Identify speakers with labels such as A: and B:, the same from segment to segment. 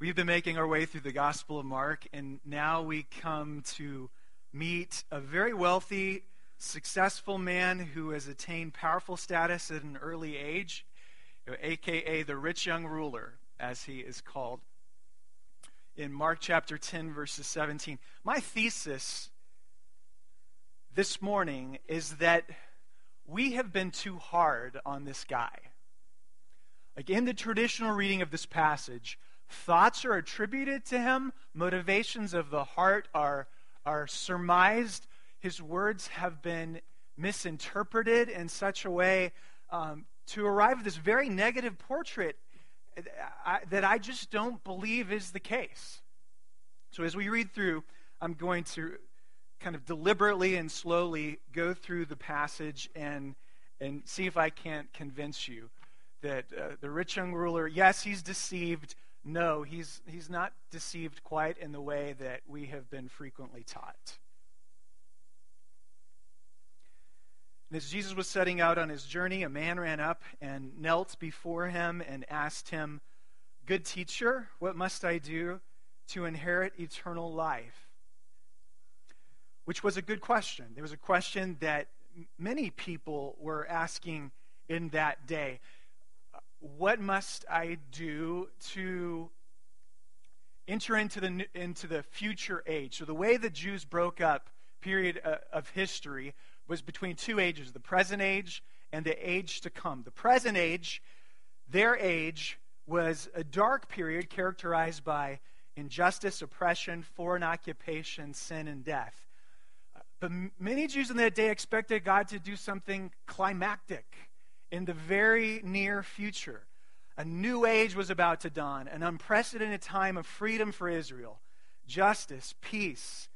A: We've been making our way through the Gospel of Mark, and now we come to meet a very wealthy, successful man who has attained powerful status at an early age, aka the rich young ruler, as he is called. In Mark chapter 10, verses 17. My thesis this morning is that we have been too hard on this guy. Like in the traditional reading of this passage, thoughts are attributed to him, motivations of the heart are, are surmised. His words have been misinterpreted in such a way um, to arrive at this very negative portrait that I just don't believe is the case. So as we read through, I'm going to kind of deliberately and slowly go through the passage and, and see if I can't convince you that uh, the rich young ruler, yes, he's deceived. No, he's, he's not deceived quite in the way that we have been frequently taught. And as Jesus was setting out on his journey, a man ran up and knelt before him and asked him, Good teacher, what must I do to inherit eternal life? Which was a good question. There was a question that many people were asking in that day what must I do to enter into the, into the future age? So, the way the Jews broke up period uh, of history was between two ages the present age and the age to come. The present age, their age, was a dark period characterized by injustice, oppression, foreign occupation, sin, and death. But many Jews in that day expected God to do something climactic in the very near future. A new age was about to dawn, an unprecedented time of freedom for Israel, justice, peace,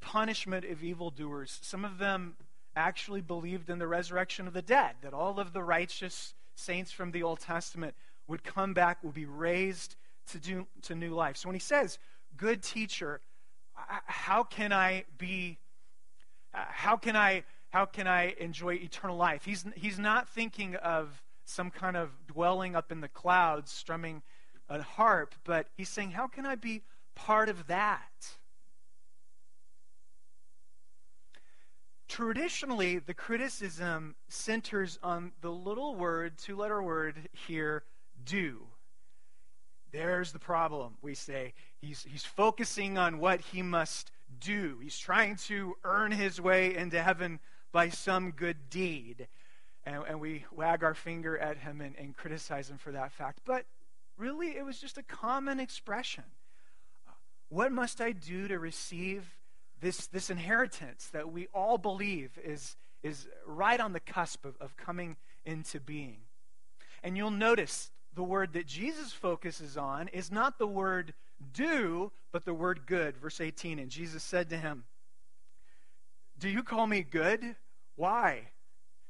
A: punishment of evildoers. Some of them actually believed in the resurrection of the dead, that all of the righteous saints from the Old Testament would come back, would be raised to, do, to new life. So when he says, Good teacher, how can I be, how can I how can I enjoy eternal life? He's, he's not thinking of some kind of dwelling up in the clouds, strumming a harp, but he's saying, How can I be part of that? Traditionally, the criticism centers on the little word, two letter word here, do. There's the problem, we say. He's, he's focusing on what he must do. He's trying to earn his way into heaven by some good deed. And, and we wag our finger at him and, and criticize him for that fact. But really, it was just a common expression. Uh, what must I do to receive this, this inheritance that we all believe is, is right on the cusp of, of coming into being? And you'll notice the word that Jesus focuses on is not the word do, but the word good. Verse 18. And Jesus said to him, do you call me good? Why?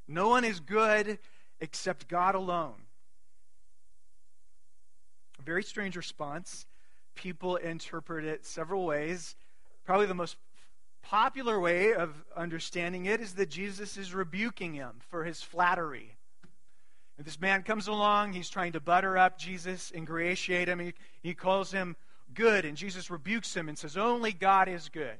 A: No one is good except God alone. A very strange response. People interpret it several ways. Probably the most popular way of understanding it is that Jesus is rebuking him for his flattery. And this man comes along, he's trying to butter up Jesus, ingratiate him. He, he calls him good, and Jesus rebukes him and says, Only God is good.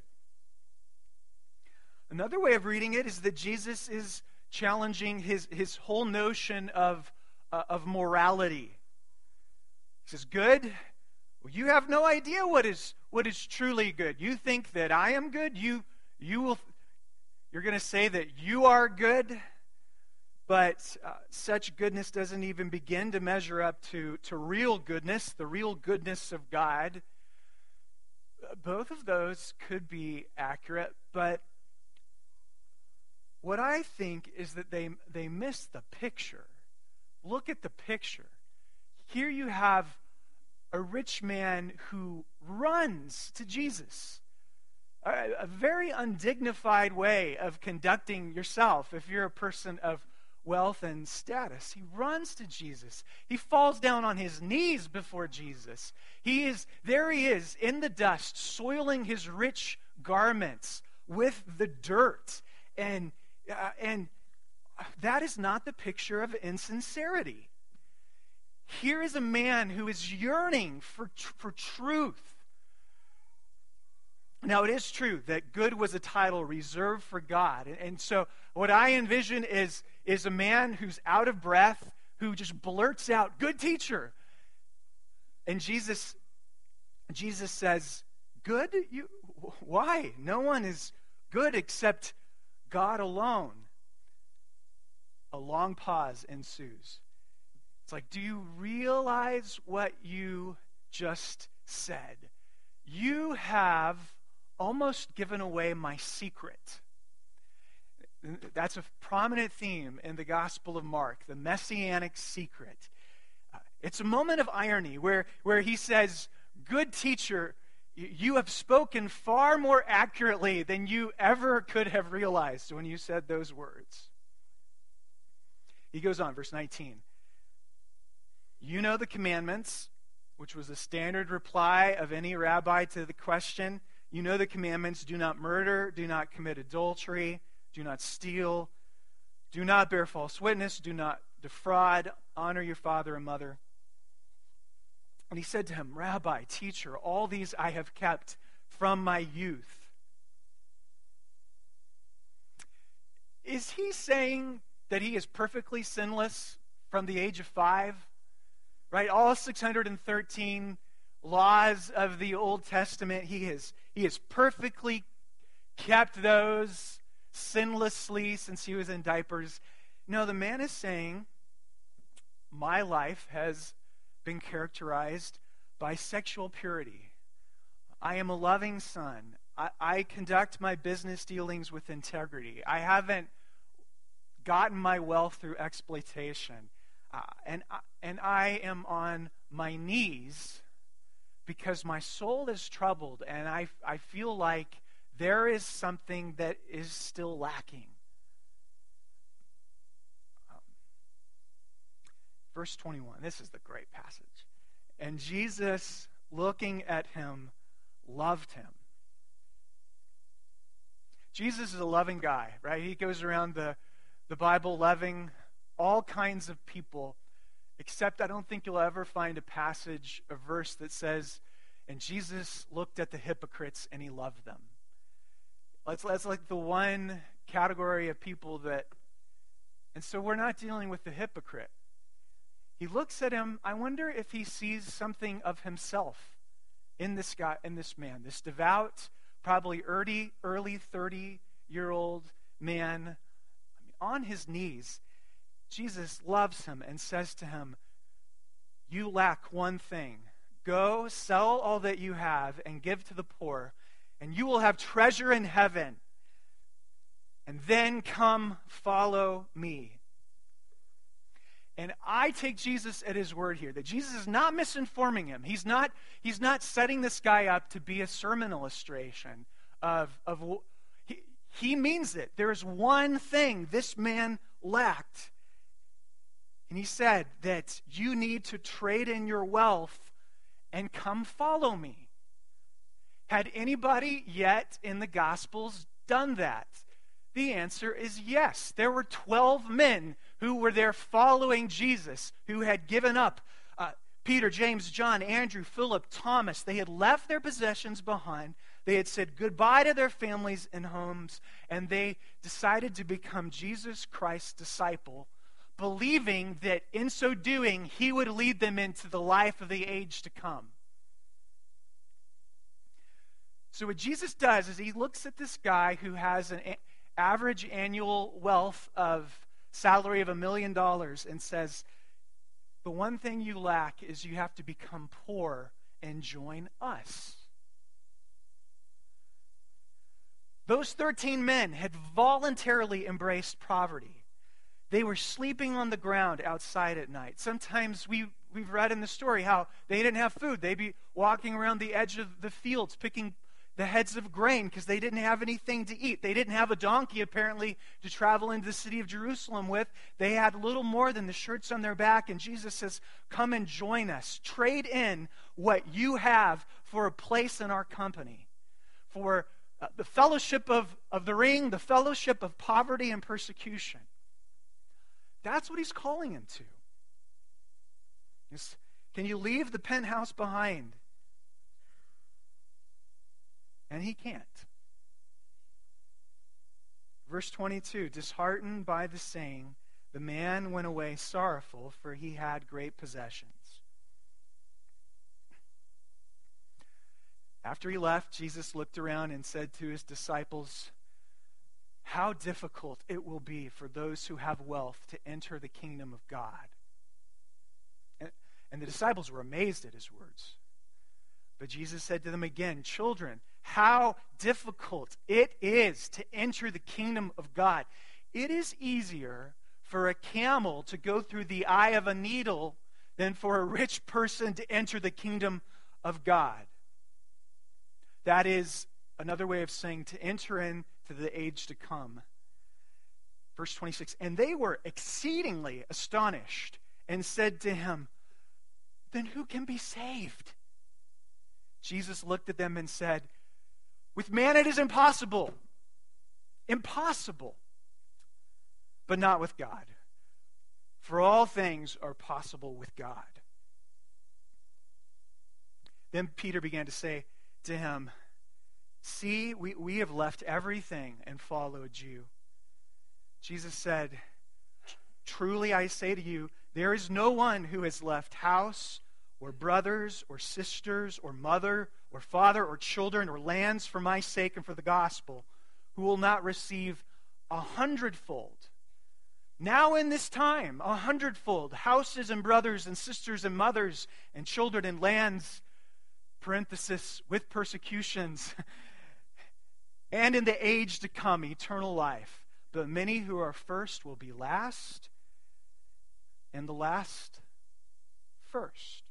A: Another way of reading it is that Jesus is challenging his, his whole notion of, uh, of morality. He says, Good? Well, you have no idea what is, what is truly good. You think that I am good? You, you will, you're going to say that you are good? But uh, such goodness doesn't even begin to measure up to, to real goodness, the real goodness of God. Both of those could be accurate, but what I think is that they, they miss the picture. Look at the picture. Here you have a rich man who runs to Jesus. A, a, very undignified way of conducting yourself if you're a person of wealth and status. He runs to Jesus. He falls down on his knees before Jesus. He is there he is in the dust soiling his rich garments with the dirt and uh, and that is not the picture of insincerity. here is a man who is yearning for, for truth. Now, it is true that good was a title reserved for God. And so, what I envision is, is a man who's out of breath, who just blurts out, Good teacher. And Jesus, Jesus says, Good? You, why? No one is good except God alone. A long pause ensues. It's like, do you realize what you just said? You have almost given away my secret. That's a prominent theme in the Gospel of Mark, the messianic secret. Uh, it's a moment of irony where, where he says, Good teacher, you have spoken far more accurately than you ever could have realized when you said those words. He goes on, verse 19. You know the commandments, which was the standard reply of any rabbi to the question. You know the commandments do not murder, do not commit adultery, do not steal, do not bear false witness, do not defraud, honor your father and mother. And he said to him, Rabbi, teacher, all these I have kept from my youth. Is he saying that he is perfectly sinless from the age of five? Right? All 613 laws of the Old Testament, he has, he has perfectly kept those sinlessly since he was in diapers. No, the man is saying, My life has been characterized by sexual purity. I am a loving son. I, I conduct my business dealings with integrity. I haven't gotten my wealth through exploitation. Uh, and, and I am on my knees because my soul is troubled and I, I feel like there is something that is still lacking. Verse 21, this is the great passage. And Jesus, looking at him, loved him. Jesus is a loving guy, right? He goes around the, the Bible loving all kinds of people, except I don't think you'll ever find a passage, a verse that says, and Jesus looked at the hypocrites and he loved them. That's, that's like the one category of people that, and so we're not dealing with the hypocrite. He looks at him. I wonder if he sees something of himself in this guy, in this man, this devout, probably early, early 30 year old man on his knees Jesus loves him and says to him, You lack one thing. Go, sell all that you have, and give to the poor, and you will have treasure in heaven. And then come follow me. And I take Jesus at his word here that Jesus is not misinforming him. He's not, he's not setting this guy up to be a sermon illustration of, of he, he means it. There is one thing this man lacked, and he said that you need to trade in your wealth and come follow me. Had anybody yet in the Gospels done that? The answer is yes. There were 12 men who were there following Jesus, who had given up uh, Peter, James, John, Andrew, Philip, Thomas. They had left their possessions behind. They had said goodbye to their families and homes, and they decided to become Jesus Christ's disciple believing that in so doing, he would lead them into the life of the age to come. So, what Jesus does is he looks at this guy who has an average annual wealth of salary of a million dollars and says, The one thing you lack is you have to become poor and join us. Those 13 men had voluntarily embraced poverty. They were sleeping on the ground outside at night. Sometimes we, we've read in the story how they didn't have food. They'd be walking around the edge of the fields picking the heads of grain because they didn't have anything to eat. They didn't have a donkey, apparently, to travel into the city of Jerusalem with. They had little more than the shirts on their back. And Jesus says, Come and join us. Trade in what you have for a place in our company, for uh, the fellowship of, of the ring, the fellowship of poverty and persecution. That's what he's calling him to. Can you leave the penthouse behind? And he can't. Verse 22 Disheartened by the saying, the man went away sorrowful, for he had great possessions. After he left, Jesus looked around and said to his disciples, How difficult it will be for those who have wealth to enter the kingdom of God. And, the disciples were amazed at his words. But Jesus said to them again, Children, how difficult it is to enter the kingdom of God. It is easier for a camel to go through the eye of a needle than for a rich person to enter the kingdom of God. That is another way of saying to enter into the age to come. Verse 26 And they were exceedingly astonished and said to him, Then who can be saved? Jesus looked at them and said, With man it is impossible. Impossible. But not with God. For all things are possible with God. Then Peter began to say to him, See, we, we have left everything and followed you. Jesus said, Truly I say to you, there is no one who has left house or brothers or sisters or mother or father or children or lands for my sake and for the gospel who will not receive a hundredfold. Now, in this time, a hundredfold houses and brothers and sisters and mothers and children and lands, parenthesis, with persecutions, and in the age to come, eternal life. But many who are first will be last, and the last first.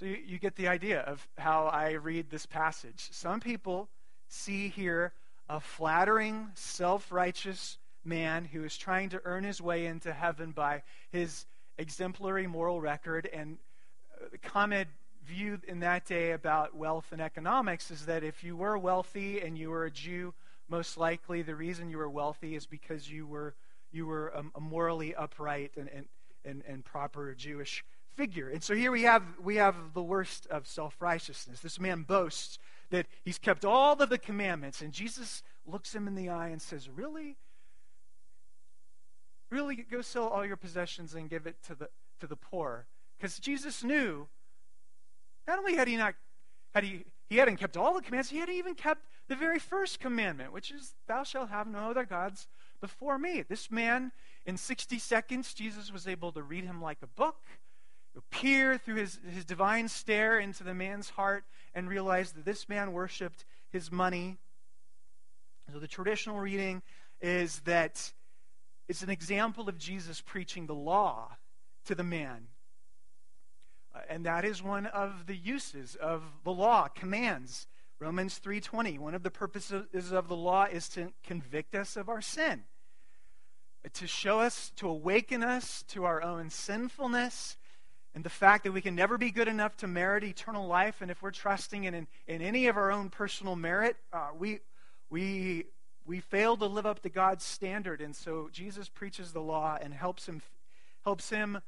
A: So you, you get the idea of how I read this passage. Some people see here a flattering, self righteous man who is trying to earn his way into heaven by his exemplary moral record. And the common view in that day about wealth and economics is that if you were wealthy and you were a Jew, most likely the reason you were wealthy is because you were, you were a, a morally upright and, and, and, and proper Jewish figure. And so here we have, we have the worst of self righteousness. This man boasts that he's kept all of the commandments, and Jesus looks him in the eye and says, Really? Really, go sell all your possessions and give it to the, to the poor. Because Jesus knew not only had he not had he he hadn't kept all the commands, he hadn't even kept the very first commandment, which is, Thou shalt have no other gods before me. This man, in 60 seconds, Jesus was able to read him like a book peer through his, his divine stare into the man's heart and realize that this man worshiped his money. So the traditional reading is that it's an example of Jesus preaching the law to the man. Uh, and that is one of the uses of the law, commands. Romans 3:20, one of the purposes of the law is to convict us of our sin. To show us, to awaken us to our own sinfulness and the fact that we can never be good enough to merit eternal life, and if we're trusting in, in, in any of our own personal merit, uh, we, we, we fail to live up to God's standard. And so Jesus preaches the law and helps him, helps him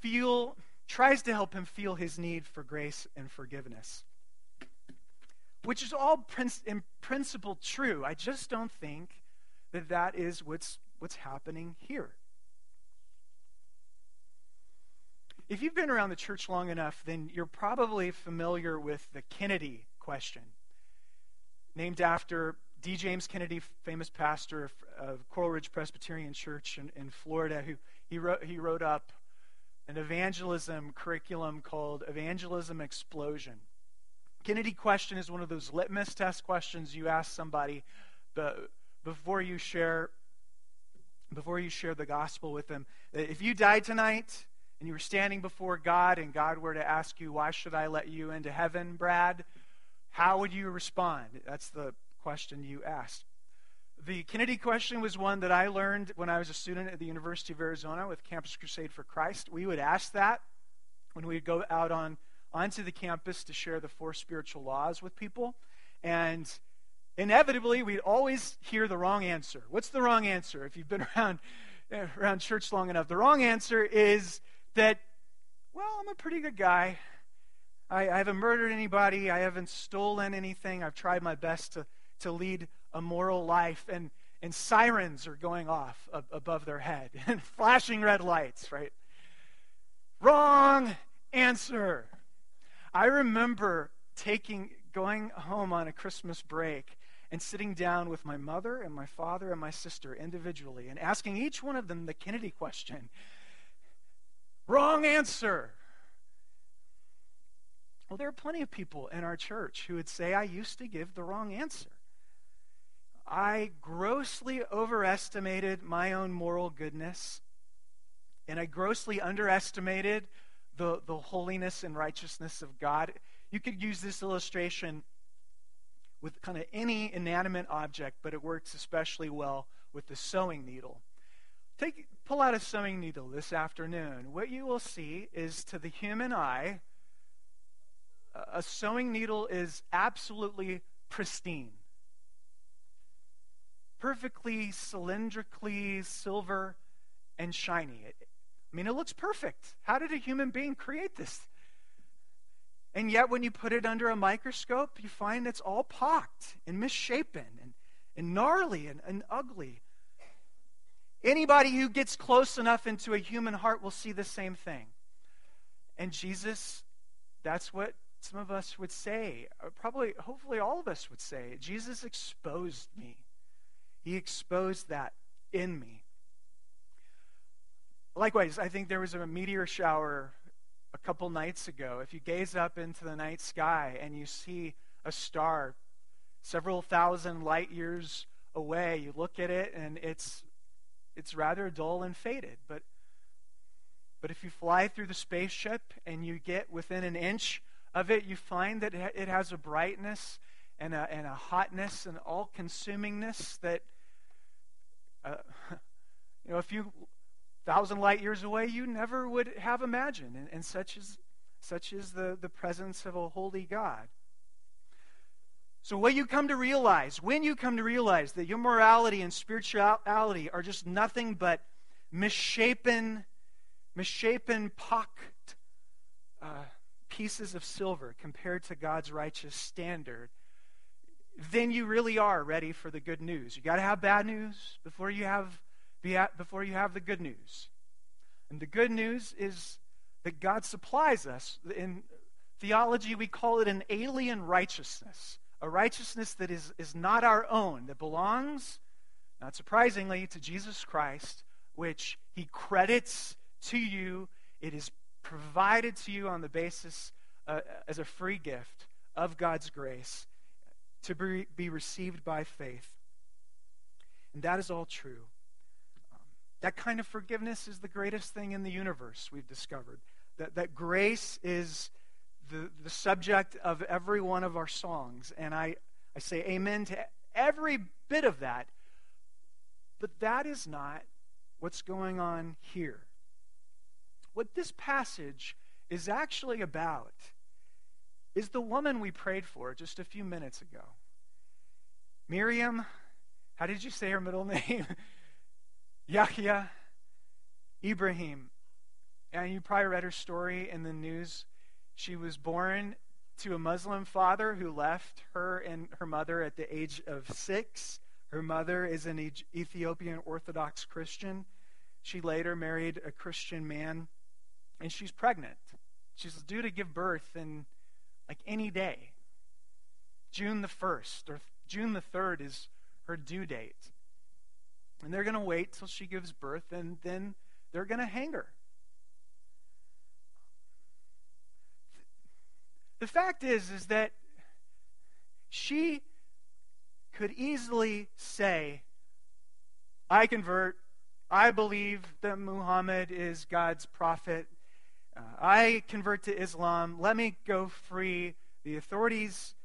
A: feel, tries to help him feel his need for grace and forgiveness. Which is all in principle true. I just don't think that that is what's, what's happening here. If you've been around the church long enough, then you're probably familiar with the Kennedy question, named after D. James Kennedy, famous pastor of Coral Ridge Presbyterian Church in, in Florida, who he wrote, he wrote up an evangelism curriculum called Evangelism Explosion. Kennedy question is one of those litmus test questions you ask somebody before you share before you share the gospel with them. If you died tonight, and you were standing before God and God were to ask you, Why should I let you into heaven, Brad? How would you respond? That's the question you asked. The Kennedy question was one that I learned when I was a student at the University of Arizona with Campus Crusade for Christ. We would ask that when we would go out on onto the campus to share the four spiritual laws with people. And inevitably, we'd always hear the wrong answer. What's the wrong answer? If you've been around around church long enough. The wrong answer is that, well, I'm a pretty good guy. I, I haven't murdered anybody. I haven't stolen anything. I've tried my best to, to lead a moral life. And, and sirens are going off ab- above their head and flashing red lights, right? Wrong answer. I remember taking going home on a Christmas break and sitting down with my mother and my father and my sister individually and asking each one of them the Kennedy question. Wrong answer. Well, there are plenty of people in our church who would say, I used to give the wrong answer. I grossly overestimated my own moral goodness, and I grossly underestimated the, the holiness and righteousness of God. You could use this illustration with kind of any inanimate object, but it works especially well with the sewing needle. Take, pull out a sewing needle this afternoon. What you will see is to the human eye, a sewing needle is absolutely pristine, perfectly cylindrically silver and shiny. I mean, it looks perfect. How did a human being create this? And yet, when you put it under a microscope, you find it's all pocked and misshapen and, and gnarly and, and ugly. Anybody who gets close enough into a human heart will see the same thing. And Jesus, that's what some of us would say. Uh, probably, hopefully, all of us would say. Jesus exposed me, He exposed that in me. Likewise, I think there was a meteor shower a couple nights ago, if you gaze up into the night sky and you see a star several thousand light years away, you look at it and it's it's rather dull and faded. But but if you fly through the spaceship and you get within an inch of it, you find that it has a brightness and a, and a hotness and all consumingness that, uh, you know, if you thousand light years away you never would have imagined. And, and such is such is the, the presence of a holy God. So, what you come to realize, when you come to realize that your morality and spirituality are just nothing but misshapen, misshapen, pocked uh, pieces of silver compared to God's righteous standard, then you really are ready for the good news. You got to have bad news before you have before you have the good news. And the good news is that God supplies us. In theology, we call it an alien righteousness, a righteousness that is, is not our own, that belongs, not surprisingly, to Jesus Christ, which he credits to you. It is provided to you on the basis uh, as a free gift of God's grace to be, be received by faith. And that is all true. That kind of forgiveness is the greatest thing in the universe, we've discovered. That, that grace is the, the subject of every one of our songs. And I, I say amen to every bit of that. But that is not what's going on here. What this passage is actually about is the woman we prayed for just a few minutes ago. Miriam, how did you say her middle name? Yahya, Ibrahim. And you probably read her story in the news. She was born to a Muslim father who left her and her mother at the age of six. Her mother is an Ethiopian Orthodox Christian. She later married a Christian man, and she's pregnant. She's due to give birth in like any day. June the 1st or June the 3rd is her due date. And they're going to wait till she gives birth, and then they're going to hang her. The fact is, is that she could easily say, I convert. I believe that Muhammad is God's prophet. Uh, I convert to Islam. Let me go free. The authorities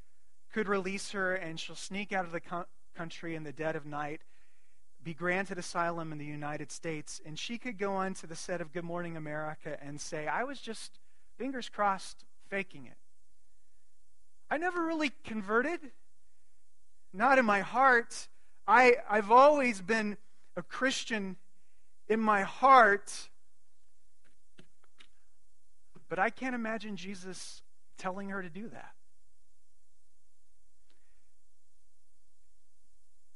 A: could release her, and she'll sneak out of the co- country in the dead of night be granted asylum in the United States, and she could go on to the set of Good Morning America and say, I was just, fingers crossed, faking it. I never really converted. Not in my heart. I, I've always been a Christian in my heart. But I can't imagine Jesus telling her to do that.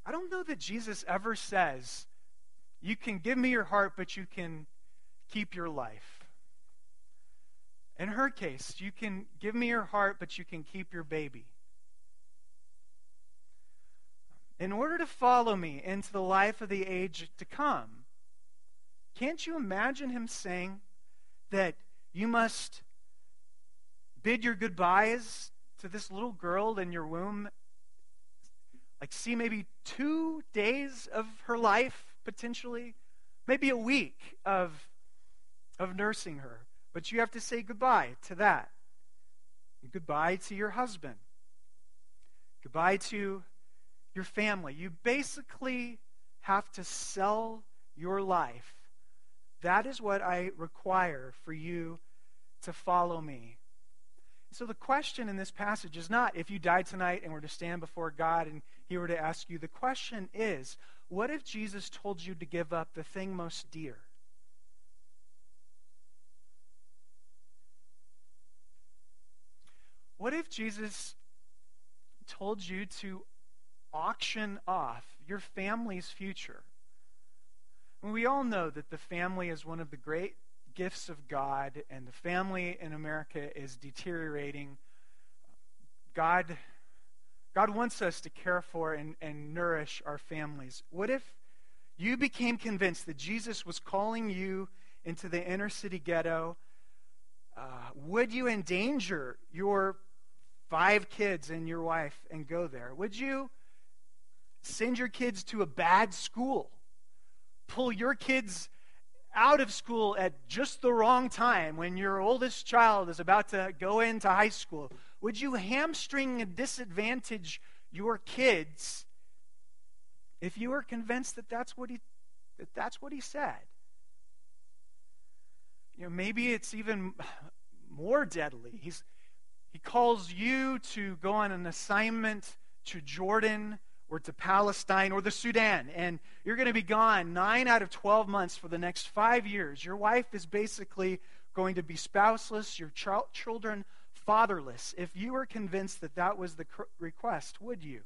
A: I don't know that Jesus ever says, You can give me your heart, but you can keep your life. In her case, you can give me your heart, but you can keep your baby. In order to follow me into the life of the age to come, can't you imagine him saying that you must bid your goodbyes to this little girl in your womb? Like, see maybe two days of her life, potentially, maybe a week of, of nursing her. But you have to say goodbye to that. Goodbye to your husband. Goodbye to your family. You basically have to sell your life. That is what I require for you to follow me. So the question in this passage is not if you died tonight and were to stand before God and he were to ask you. The question is what if Jesus told you to give up the thing most dear? What if Jesus told you to auction off your family's future? we all know that the family is one of the great gifts of God, and the family in America is deteriorating. God, God wants us to care for and, and nourish our families. What if you became convinced that Jesus was calling you into the inner city ghetto? Uh, would you endanger your five kids and your wife and go there? Would you send your kids to a bad school? Pull your kids out of school at just the wrong time when your oldest child is about to go into high school? Would you hamstring and disadvantage your kids if you were convinced that that's what he, that that's what he said? You know, maybe it's even more deadly. He's, he calls you to go on an assignment to Jordan or to Palestine or the Sudan, and you're going to be gone nine out of 12 months for the next five years. Your wife is basically going to be spouseless, your ch- children fatherless. If you were convinced that that was the cr- request, would you?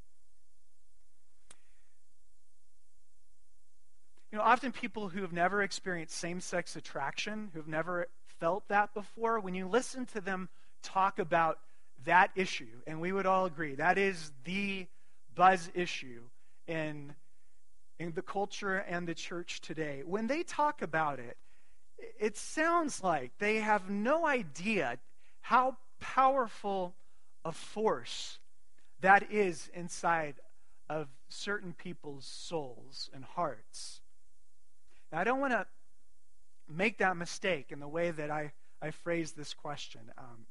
A: You know, often people who have never experienced same sex attraction, who've never felt that before, when you listen to them talk about that issue, and we would all agree that is the buzz issue in, in the culture and the church today. When they talk about it, it sounds like they have no idea how powerful a force that is inside of certain people's souls and hearts. Now, I don't want to make that mistake in the way that I, I phrase this question. Um,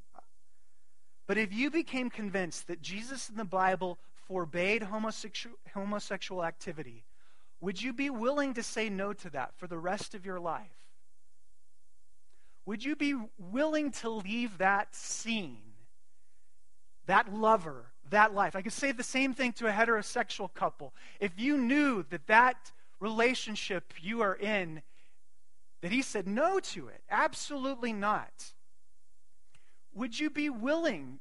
A: but if you became convinced that Jesus in the Bible forbade homosexual, homosexual activity, would you be willing to say no to that for the rest of your life? Would you be willing to leave that scene, that lover, that life? I could say the same thing to a heterosexual couple. If you knew that that relationship you are in, that he said no to it, absolutely not would you be willing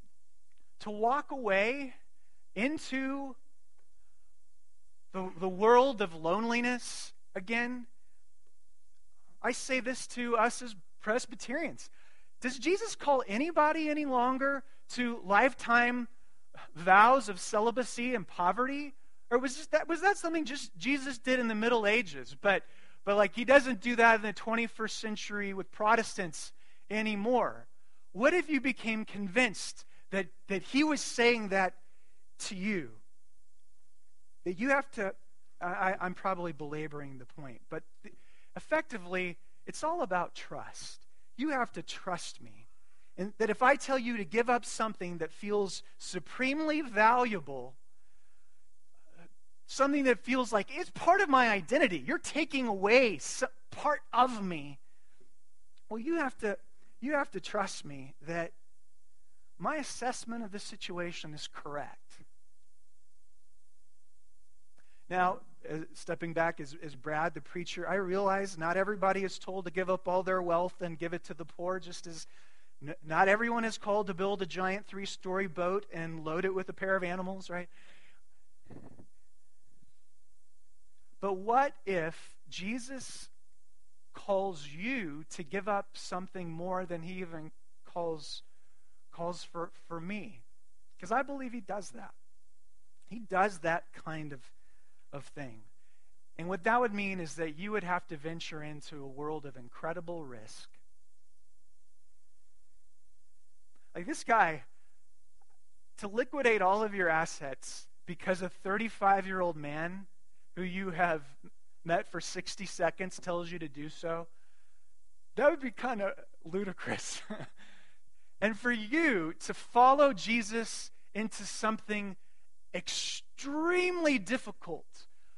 A: to walk away into the, the world of loneliness again? I say this to us as Presbyterians. Does Jesus call anybody any longer to lifetime vows of celibacy and poverty? Or was, just that, was that something just Jesus did in the Middle Ages? But, but like he doesn't do that in the 21st century with Protestants anymore. What if you became convinced that, that he was saying that to you? That you have to, I, I'm probably belaboring the point, but effectively, it's all about trust. You have to trust me. And that if I tell you to give up something that feels supremely valuable, something that feels like it's part of my identity, you're taking away part of me. Well, you have to you have to trust me that my assessment of the situation is correct. Now, stepping back as, as Brad, the preacher, I realize not everybody is told to give up all their wealth and give it to the poor, just as n- not everyone is called to build a giant three story boat and load it with a pair of animals, right? But what if Jesus calls you to give up something more than he even calls, calls for, for me? Because I believe he does that. He does that kind of, of thing. And what that would mean is that you would have to venture into a world of incredible risk. Like this guy, to liquidate all of your assets because a 35 year old man who you have met for 60 seconds tells you to do so, that would be kind of ludicrous. and for you to follow Jesus into something extremely difficult,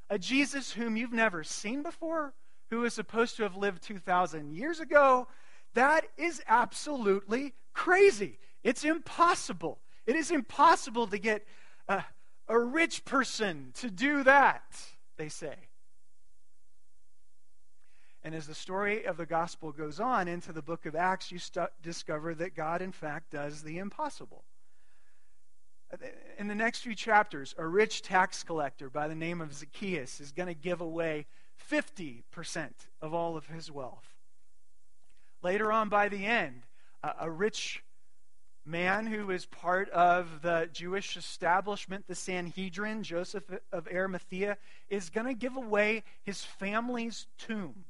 A: a Jesus whom you've never seen before, who is supposed to have lived 2,000 years ago, that is absolutely crazy. It's impossible. It is impossible to get a, a rich person to do that, they say. And as the story of the gospel goes on into the book of Acts, you st- discover that God, in fact, does the impossible. In the next few chapters, a rich tax collector by the name of Zacchaeus is going to give away 50% of all of his wealth. Later on, by the end, a, a rich man who is part of the Jewish establishment, the Sanhedrin, Joseph of Arimathea, is going to give away his family's tomb.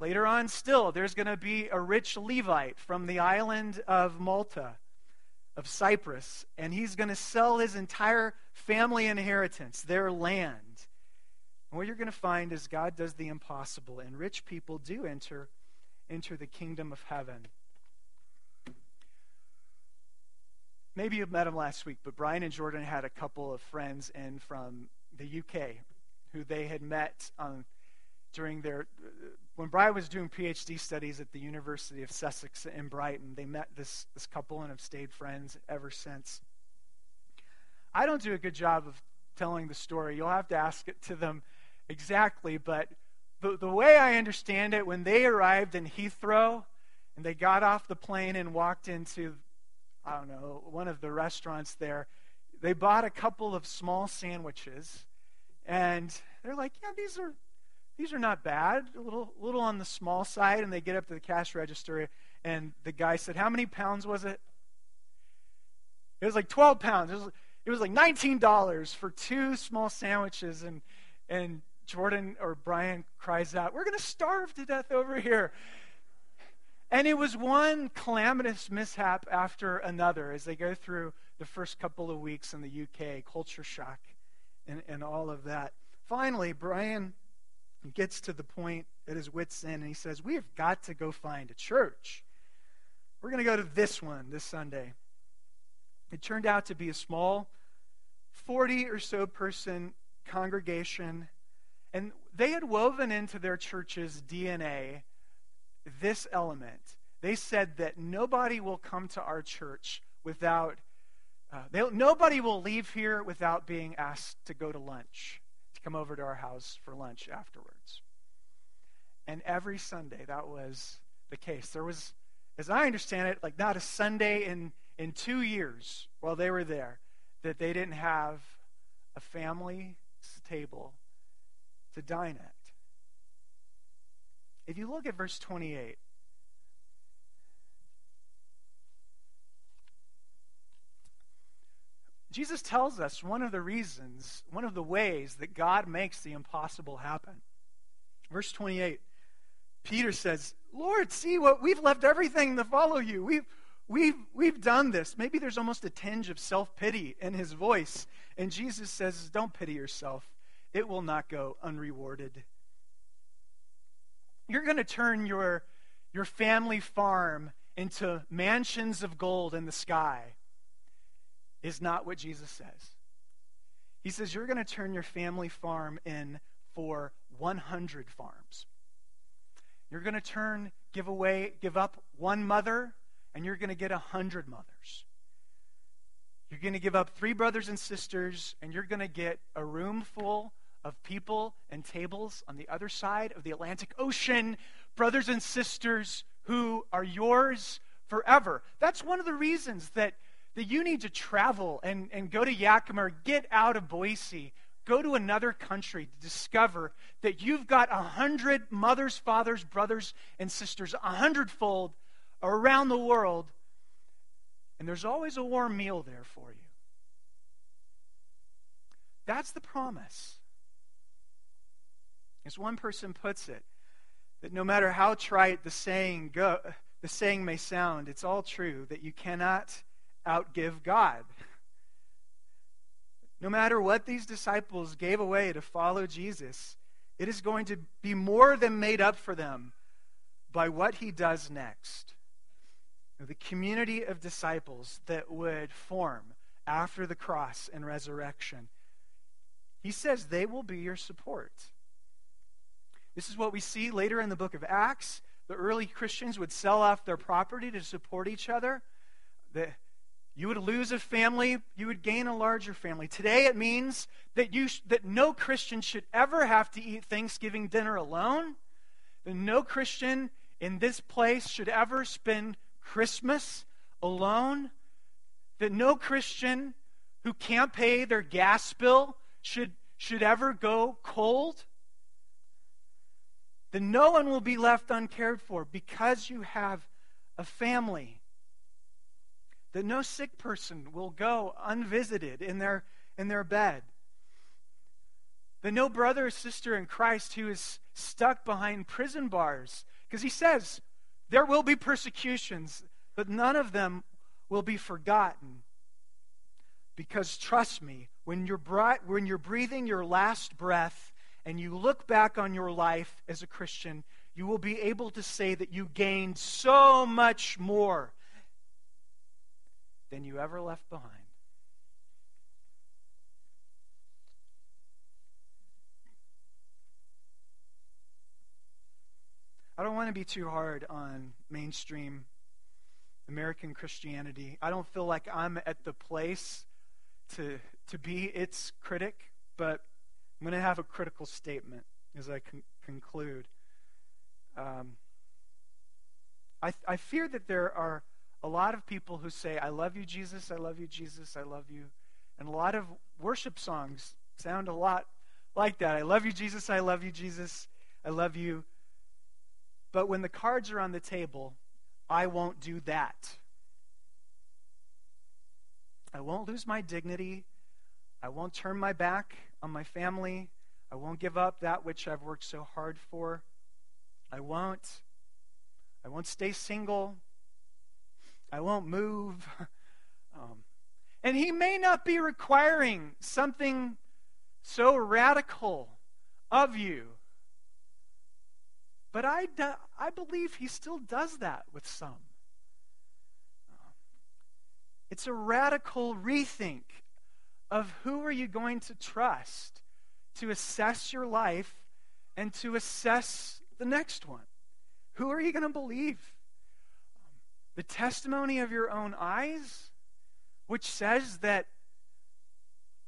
A: Later on, still, there's going to be a rich Levite from the island of Malta, of Cyprus, and he's going to sell his entire family inheritance, their land. And what you're going to find is God does the impossible, and rich people do enter, enter the kingdom of heaven. maybe you met him last week, but Brian and Jordan had a couple of friends in from the UK who they had met um, during their when Brian was doing PhD studies at the University of Sussex in Brighton. They met this this couple and have stayed friends ever since. I don't do a good job of telling the story. You'll have to ask it to them exactly, but the, the way I understand it, when they arrived in Heathrow and they got off the plane and walked into I don't know, one of the restaurants there, they bought a couple of small sandwiches, and they're like, yeah, these are these are not bad, a little little on the small side. And they get up to the cash register, and the guy said, "How many pounds was it?" It was like 12 pounds. It was, it was like $19 for two small sandwiches, and and Jordan or Brian cries out, "We're going to starve to death over here." And it was one calamitous mishap after another as they go through the first couple of weeks in the UK, culture shock and, and all of that. Finally, Brian gets to the point at his wits' end and he says, We have got to go find a church. We're going to go to this one this Sunday. It turned out to be a small 40 or so person congregation, and they had woven into their church's DNA this element. They said that nobody will come to our church without, uh, nobody will leave here without being asked to go to lunch, to come over to our house for lunch afterwards. And every Sunday that was the case. There was, as I understand it, like not a Sunday in, in two years while they were there that they didn't have a family table to dine at. If you look at verse 28, Jesus tells us one of the reasons, one of the ways that God makes the impossible happen. Verse 28, Peter says, Lord, see what we've left everything to follow you. We've, we've, we've done this. Maybe there's almost a tinge of self pity in his voice. And Jesus says, Don't pity yourself, it will not go unrewarded. You're going to turn your, your family farm into mansions of gold in the sky, is not what Jesus says. He says, You're going to turn your family farm in for 100 farms. You're going to turn, give away, give up one mother, and you're going to get 100 mothers. You're going to give up three brothers and sisters, and you're going to get a room full of people and tables on the other side of the Atlantic Ocean, brothers and sisters who are yours forever. That's one of the reasons that, that you need to travel and, and go to Yakima, get out of Boise, go to another country to discover that you've got a hundred mothers, fathers, brothers, and sisters, a hundredfold around the world, and there's always a warm meal there for you. That's the promise. As one person puts it, that no matter how trite the saying go, the saying may sound, it's all true that you cannot outgive God. No matter what these disciples gave away to follow Jesus, it is going to be more than made up for them by what he does next. The community of disciples that would form after the cross and resurrection. He says they will be your support. This is what we see later in the book of Acts. The early Christians would sell off their property to support each other. The, you would lose a family, you would gain a larger family. Today it means that, you, that no Christian should ever have to eat Thanksgiving dinner alone. That no Christian in this place should ever spend Christmas alone. That no Christian who can't pay their gas bill should, should ever go cold then no one will be left uncared for because you have a family. That no sick person will go unvisited in their, in their bed. That no brother or sister in Christ who is stuck behind prison bars, because he says there will be persecutions, but none of them will be forgotten. Because trust me, when you're, when you're breathing your last breath, and you look back on your life as a Christian, you will be able to say that you gained so much more than you ever left behind. I don't want to be too hard on mainstream American Christianity. I don't feel like I'm at the place to, to be its critic, but I'm going to have a critical statement as I con- conclude. Um, I, I fear that there are a lot of people who say, I love you, Jesus, I love you, Jesus, I love you. And a lot of worship songs sound a lot like that. I love you, Jesus, I love you, Jesus, I love you. But when the cards are on the table, I won't do that. I won't lose my dignity. I won't turn my back on my family. I won't give up that which I've worked so hard for. I won't. I won't stay single. I won't move. Um, and he may not be requiring something so radical of you. But I, do, I believe he still does that with some. It's a radical rethink of who are you going to trust to assess your life and to assess the next one. Who are you going to believe? The testimony of your own eyes, which says that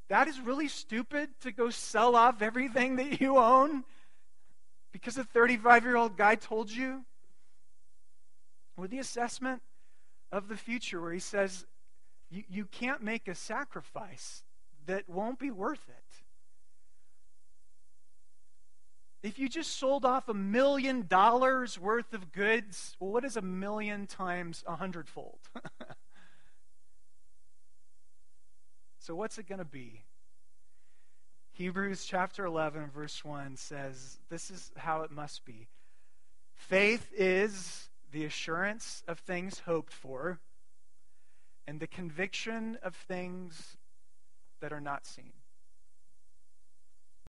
A: that is really stupid to go sell off everything that you own because a 35 year old guy told you? Or the assessment of the future where he says, you, you can't make a sacrifice that won't be worth it. If you just sold off a million dollars worth of goods, well, what is a million times a hundredfold? so, what's it going to be? Hebrews chapter 11, verse 1 says, This is how it must be. Faith is the assurance of things hoped for and the conviction of things that are not seen.